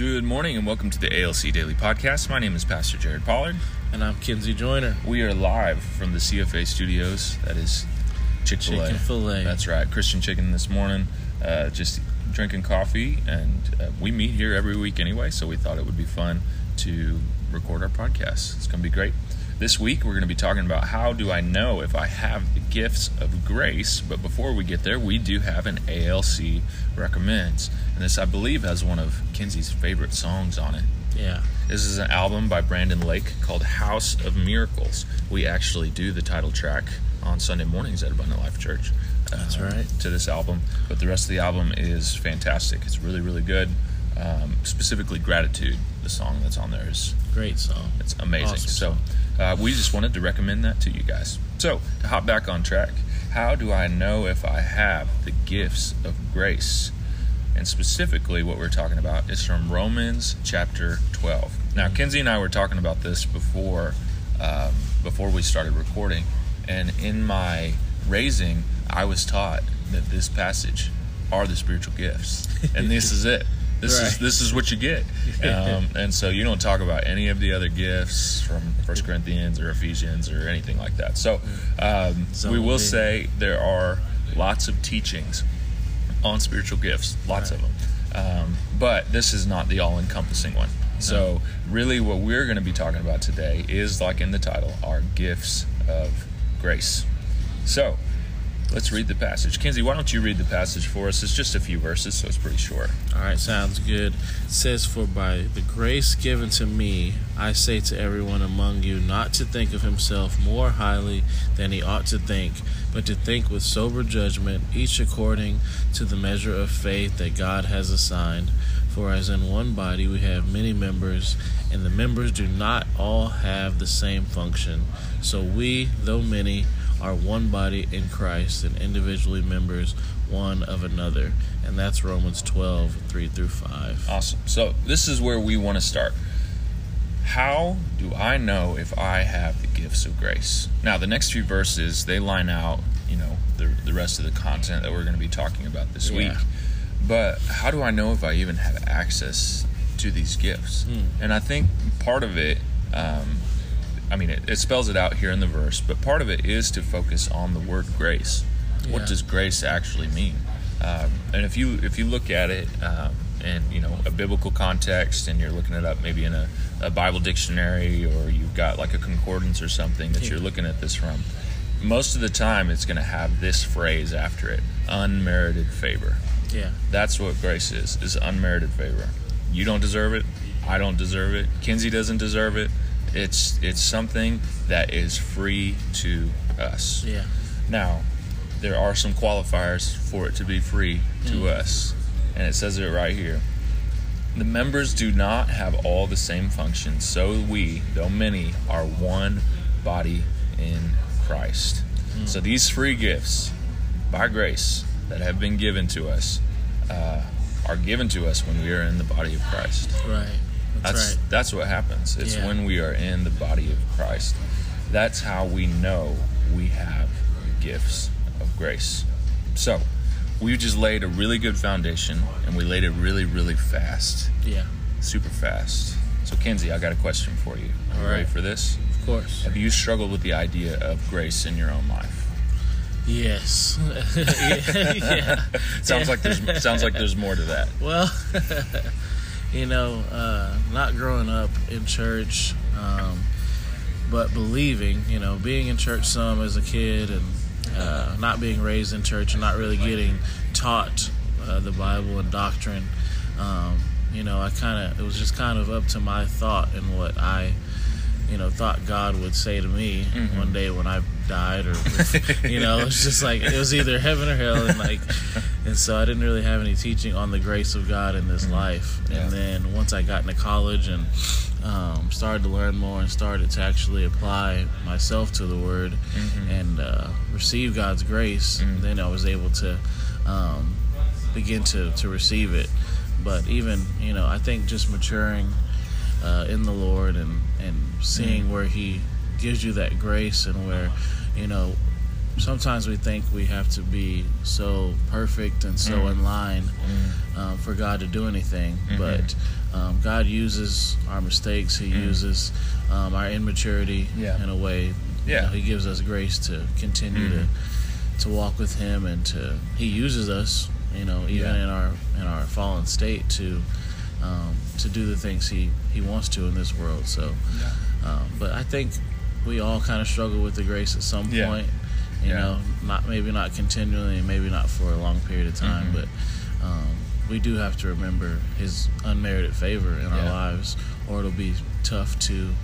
Good morning and welcome to the ALC Daily Podcast. My name is Pastor Jared Pollard. And I'm Kinsey Joyner. We are live from the CFA studios. That is Chick fil A. Chicken filet. That's right. Christian chicken this morning. Uh, just drinking coffee. And uh, we meet here every week anyway, so we thought it would be fun to record our podcast. It's going to be great. This week we're going to be talking about how do I know if I have the gifts of grace. But before we get there, we do have an ALC recommends. And this, I believe, has one of Kinsey's favorite songs on it. Yeah. This is an album by Brandon Lake called House of Miracles. We actually do the title track on Sunday mornings at Abundant Life Church. uh, That's right. To this album, but the rest of the album is fantastic. It's really, really good. Um, specifically, "Gratitude," the song that's on there is Great song. it's amazing. Awesome so uh, we just wanted to recommend that to you guys. So to hop back on track, how do I know if I have the gifts of grace? And specifically, what we're talking about is from Romans chapter 12. Now, Kinsey and I were talking about this before um, before we started recording, and in my raising, I was taught that this passage are the spiritual gifts, and this is it. This is this is what you get. Um, and so you don't talk about any of the other gifts from First Corinthians or Ephesians or anything like that. So um, we will say there are lots of teachings on spiritual gifts, lots of them. Um, but this is not the all-encompassing one. So really, what we're going to be talking about today is, like in the title, our gifts of grace. So let's read the passage. Kinsey, why don't you read the passage for us? It's just a few verses, so it's pretty short. All right, sounds good. It says, For by the grace given to me, I say to everyone among you not to think of himself more highly than he ought to think, but to think with sober judgment, each according to the measure of faith that God has assigned. For as in one body we have many members, and the members do not all have the same function. So we, though many, are one body in Christ and individually members one of another. And that's Romans 12, 3 through 5. Awesome. So this is where we want to start. How do I know if I have the gifts of grace? Now, the next few verses they line out, you know, the the rest of the content that we're going to be talking about this Yeah. week. But how do I know if I even have access to these gifts? Hmm. And I think part of it, um, I mean, it, it spells it out here in the verse, but part of it is to focus on the word grace. What does grace actually mean? Um, and if you if you look at it um, in you know a biblical context, and you're looking it up maybe in a, a Bible dictionary, or you've got like a concordance or something that Yeah. you're looking at this from, most of the time it's going to have this phrase after it: unmerited favor. Yeah. That's what grace is: is unmerited favor. You don't deserve it. I don't deserve it. Kinsey doesn't deserve it. It's it's something that is free to us. Yeah. Now, there are some qualifiers for it to be free to Mm. us, and it says it right here. The members do not have all the same functions, so we, though many, are one body in Christ. Mm. So these free gifts, by grace, that have been given to us, uh, are given to us when we are in the body of Christ. Right. That's, That's right. that's what happens. It's Yeah. when we are in the body of Christ. That's how we know we have gifts of grace. So, we just laid a really good foundation and we laid it really really fast. Yeah. Super fast. So, Kinsey, I got a question for you. Are you All ready for this? Of course. Have you struggled with the idea of grace in your own life? Yes. yeah. yeah. sounds like there's sounds like there's more to that. Well, you know, uh, not growing up in church, um, but believing, you know, being in church some as a kid and uh, not being raised in church and not really getting taught uh, the Bible and doctrine. Um, you know, I kind of, it was just kind of up to my thought and what I, you know, thought God would say to me Mhm. one day when I died, or you know, it's just like it was either heaven or hell, and like, and so I didn't really have any teaching on the grace of God in this life. Yeah. And then once I got into college and um, started to learn more and started to actually apply myself to the Word Mm-hmm. and uh, receive God's grace, Mm. then I was able to um, begin to, to receive it. But even, you know, I think just maturing uh, in the Lord and, and seeing Mm. where He gives you that grace and where, you know, sometimes we think we have to be so perfect and so Mm. in line um, for God to do anything, Mhm. but um, God uses our mistakes. He Mm. uses um, our immaturity Yeah. in a way. You know, he gives us grace to continue Mhm. to to walk with Him, and to He uses us. You know, even Yeah. in our in our fallen state, to um, to do the things He He wants to in this world. So, um, but I think we all kind of struggle with the grace at some Yeah. point. You Yeah. know, not maybe not continually, maybe not for a long period of time, Mhm. but um, we do have to remember His unmerited favor in our lives, or it'll be tough to,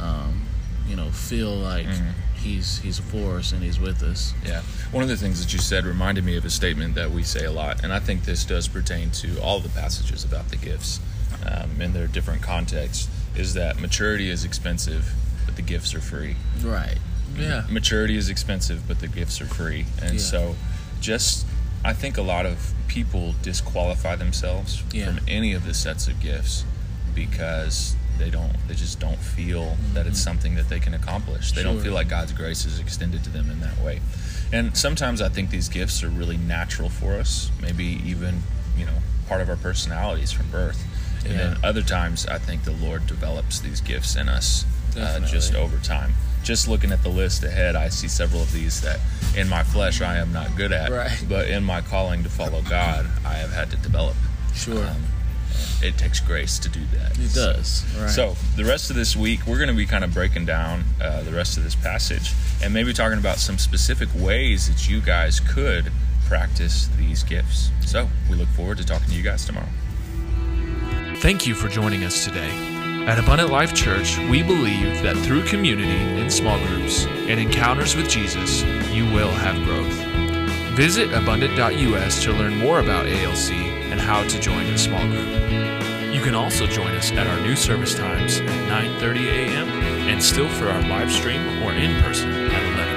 um, you know, feel like Mhm. He's He's for us and He's with us. Yeah. One of the things that you said reminded me of a statement that we say a lot, and I think this does pertain to all the passages about the gifts um, in their different contexts, is that maturity is expensive, but the gifts are free. Right. Yeah. Maturity is expensive, but the gifts are free. And Yeah. so, just, I think a lot of people disqualify themselves Yeah. from any of the sets of gifts because they don't they just don't feel that it's something that they can accomplish they don't Mm-hmm. Feel like god's grace is extended to them in that way and sometimes i think these gifts are really natural for us maybe even you know part of our personalities from birth and then other times i think the lord develops these gifts in us uh, just over time just looking at the list ahead i see several of these that in my flesh i am not good at Right. but in my calling to follow god i have had to develop Sure. um, it takes grace to do that. it does. Right. So, the rest of this week, we're going to be kind of breaking down uh, the rest of this passage and maybe talking about some specific ways that you guys could practice these gifts. So, we look forward to talking to you guys tomorrow. Thank you for joining us today. At Abundant Life Church, we believe that through community in small groups and encounters with Jesus, you will have growth. Visit abundant.us to learn more about ALC and how to join a small group. You can also join us at our new service times at 9:30 a.m. and still for our live stream or in person at 11 a.m.